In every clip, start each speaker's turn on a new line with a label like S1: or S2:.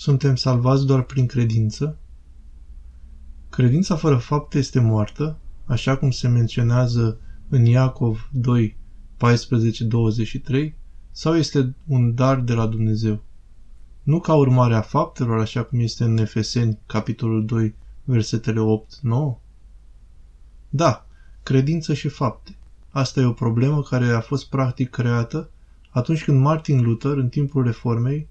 S1: Suntem salvați doar prin credință? Credința fără fapte este moartă, așa cum se menționează în Iacov 2, 14-23, sau este un dar de la Dumnezeu? Nu ca urmare a faptelor, așa cum este în Efeseni, capitolul 2, versetele 8-9? Da, credință și fapte. Asta e o problemă care a fost practic creată atunci când Martin Luther, în timpul reformei,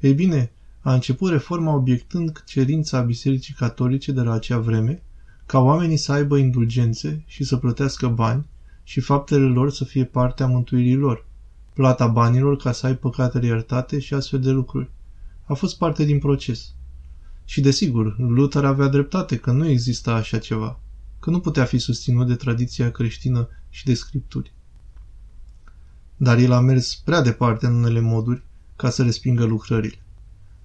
S1: ei bine, a început reforma obiectând cerința Bisericii Catolice de la acea vreme ca oamenii să aibă indulgențe și să plătească bani și faptele lor să fie parte a mântuirii lor, plata banilor ca să ai păcatele iertate și astfel de lucruri. A fost parte din proces. Și desigur, Luther avea dreptate că nu exista așa ceva, că nu putea fi susținut de tradiția creștină și de scripturi. Dar el a mers prea departe în unele moduri ca să respingă lucrările.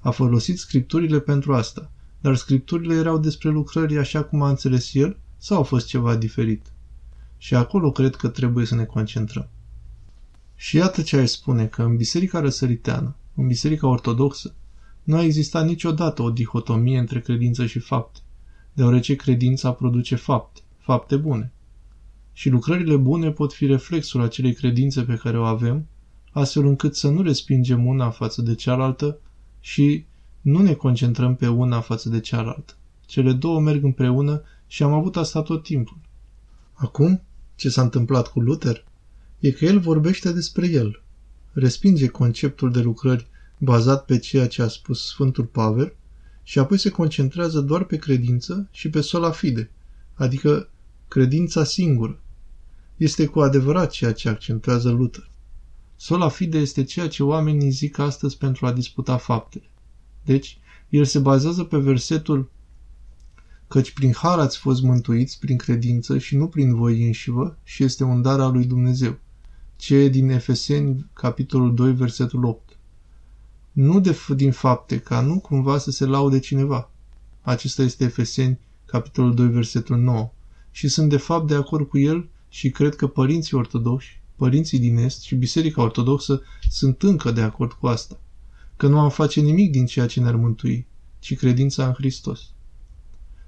S1: A folosit scripturile pentru asta, dar scripturile erau despre lucrări așa cum a înțeles el sau au fost ceva diferit? Și acolo cred că trebuie să ne concentrăm. Și iată ce aș spune că în Biserica Răsăriteană, în Biserica Ortodoxă, nu a existat niciodată o dihotomie între credință și fapte, deoarece credința produce fapte, fapte bune. Și lucrările bune pot fi reflexul acelei credințe pe care o avem, astfel încât să nu respingem una față de cealaltă și nu ne concentrăm pe una față de cealaltă. Cele două merg împreună și am avut asta tot timpul. Acum, ce s-a întâmplat cu Luther? E că el vorbește despre el. Respinge conceptul de lucrări bazat pe ceea ce a spus Sfântul Pavel și apoi se concentrează doar pe credință și pe sola fide, adică credința singură. Este cu adevărat ceea ce accentuează Luther. Sola fide este ceea ce oamenii zic astăzi pentru a disputa faptele. Deci, el se bazează pe versetul căci prin har ați fost mântuiți prin credință și nu prin voi înșivă și este un dar al lui Dumnezeu. Ce e din Efeseni, capitolul 2, versetul 8. Nu de, din fapte, ca nu cumva să se laude cineva. Acesta este Efeseni, capitolul 2, versetul 9. Și sunt de fapt de acord cu el și cred că părinții ortodoxi părinții din Est și Biserica Ortodoxă sunt încă de acord cu asta, că nu am face nimic din ceea ce ne-ar mântui, ci credința în Hristos.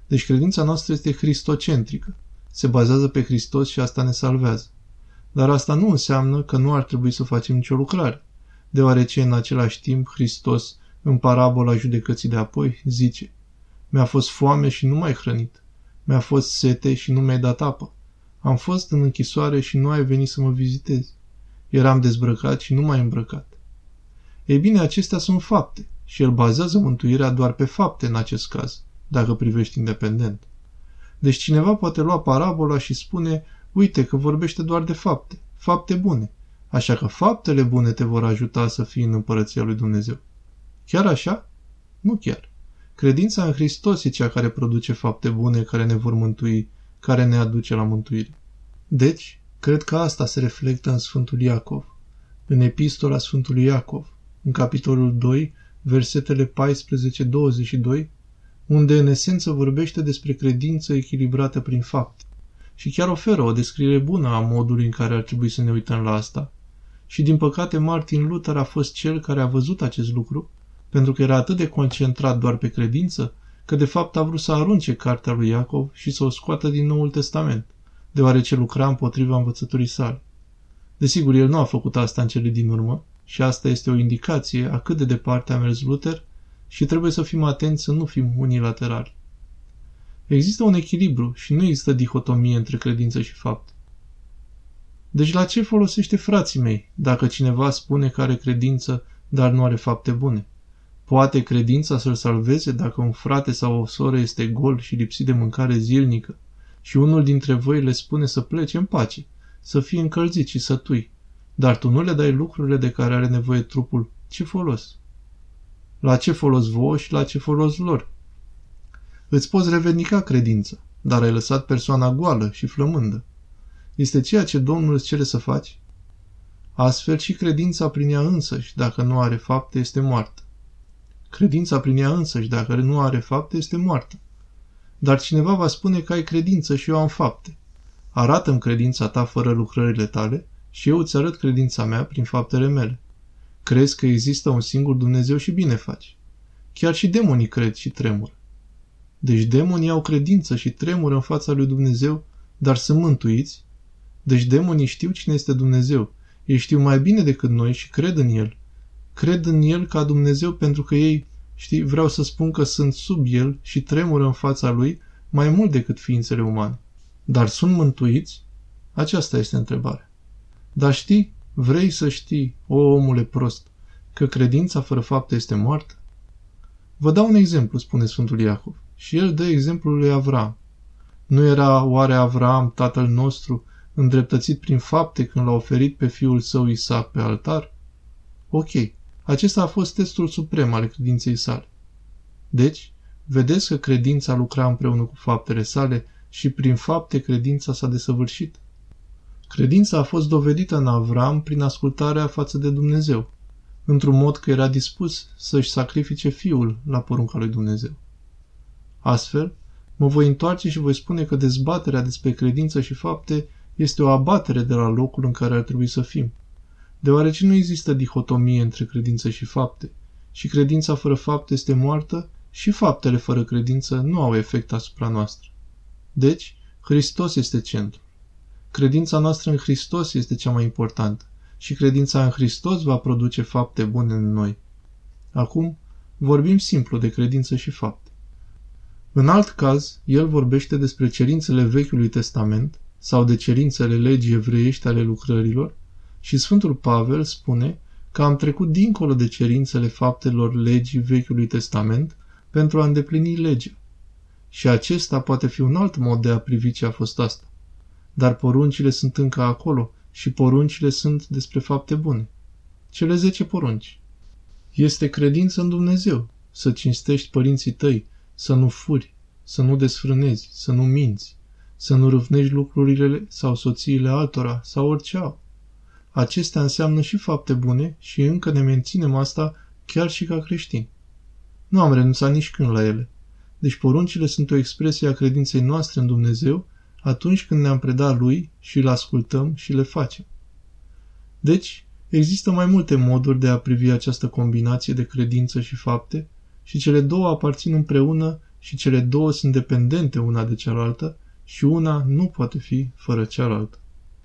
S1: Deci credința noastră este cristocentrică, se bazează pe Hristos și asta ne salvează. Dar asta nu înseamnă că nu ar trebui să facem nicio lucrare, deoarece în același timp Hristos, în parabola judecății de apoi, zice Mi-a fost foame și nu mai hrănit, mi-a fost sete și nu mi-ai dat apă, am fost în închisoare și nu ai venit să mă vizitezi. Eram dezbrăcat și nu m-ai îmbrăcat. Ei bine, acestea sunt fapte și el bazează mântuirea doar pe fapte în acest caz, dacă privești independent. Deci cineva poate lua parabola și spune, uite că vorbește doar de fapte, fapte bune, așa că faptele bune te vor ajuta să fii în împărăția lui Dumnezeu. Chiar așa? Nu chiar. Credința în Hristos e cea care produce fapte bune care ne vor mântui care ne aduce la mântuire. Deci, cred că asta se reflectă în Sfântul Iacov, în epistola Sfântului Iacov, în capitolul 2, versetele 14-22, unde în esență vorbește despre credință echilibrată prin fapte și chiar oferă o descriere bună a modului în care ar trebui să ne uităm la asta. Și din păcate Martin Luther a fost cel care a văzut acest lucru, pentru că era atât de concentrat doar pe credință, că de fapt a vrut să arunce cartea lui Iacov și să o scoată din Noul Testament, deoarece lucra împotriva învățăturii sale. Desigur, el nu a făcut asta în cele din urmă și asta este o indicație a cât de departe a mers Luther și trebuie să fim atenți să nu fim unilaterali. Există un echilibru și nu există dihotomie între credință și fapt. Deci la ce folosește frații mei dacă cineva spune că are credință, dar nu are fapte bune? Poate credința să-l salveze dacă un frate sau o soră este gol și lipsit de mâncare zilnică și unul dintre voi le spune să plece în pace, să fie încălzit și sătui, dar tu nu le dai lucrurile de care are nevoie trupul, ce folos? La ce folos vouă și la ce folos lor? Îți poți revendica credința, dar ai lăsat persoana goală și flămândă. Este ceea ce Domnul îți cere să faci? Astfel și credința prin ea însăși, dacă nu are fapte, este moartă. Credința prin ea însăși, dacă nu are fapte, este moartă. Dar cineva va spune că ai credință și eu am fapte. Arată-mi credința ta fără lucrările tale și eu îți arăt credința mea prin faptele mele. Crezi că există un singur Dumnezeu și bine faci. Chiar și demonii cred și tremură. Deci demonii au credință și tremură în fața lui Dumnezeu, dar sunt mântuiți. Deci demonii știu cine este Dumnezeu. Ei știu mai bine decât noi și cred în El. Cred în El ca Dumnezeu pentru că ei, știi, vreau să spun că sunt sub El și tremură în fața Lui mai mult decât ființele umane. Dar sunt mântuiți? Aceasta este întrebarea. Dar știi, vrei să știi, o omule prost, că credința fără fapte este moartă? Vă dau un exemplu, spune Sfântul Iacov. Și el dă exemplul lui Avram. Nu era oare Avram, tatăl nostru, îndreptățit prin fapte când l-a oferit pe fiul său Isaac pe altar? Ok, acesta a fost testul suprem al credinței sale. Deci, vedeți că credința lucra împreună cu faptele sale și prin fapte credința s-a desăvârșit. Credința a fost dovedită în Avram prin ascultarea față de Dumnezeu, într-un mod că era dispus să-și sacrifice fiul la porunca lui Dumnezeu. Astfel, mă voi întoarce și voi spune că dezbaterea despre credință și fapte este o abatere de la locul în care ar trebui să fim, deoarece nu există dihotomie între credință și fapte, și credința fără fapte este moartă și faptele fără credință nu au efect asupra noastră. Deci, Hristos este centru. Credința noastră în Hristos este cea mai importantă și credința în Hristos va produce fapte bune în noi. Acum, vorbim simplu de credință și fapte. În alt caz, el vorbește despre cerințele Vechiului Testament sau de cerințele legii evreiești ale lucrărilor și Sfântul Pavel spune că am trecut dincolo de cerințele faptelor legii Vechiului Testament pentru a îndeplini legea. Și acesta poate fi un alt mod de a privi ce a fost asta. Dar poruncile sunt încă acolo și poruncile sunt despre fapte bune. Cele zece porunci. Este credință în Dumnezeu, să cinstești părinții tăi, să nu furi, să nu desfrânezi, să nu minți, să nu râvnești lucrurile sau soțiile altora sau orice au. Acestea înseamnă și fapte bune și încă ne menținem asta chiar și ca creștini. Nu am renunțat nici când la ele. Deci poruncile sunt o expresie a credinței noastre în Dumnezeu atunci când ne-am predat Lui și îl ascultăm și le facem. Deci, există mai multe moduri de a privi această combinație de credință și fapte și cele două aparțin împreună și cele două sunt dependente una de cealaltă și una nu poate fi fără cealaltă.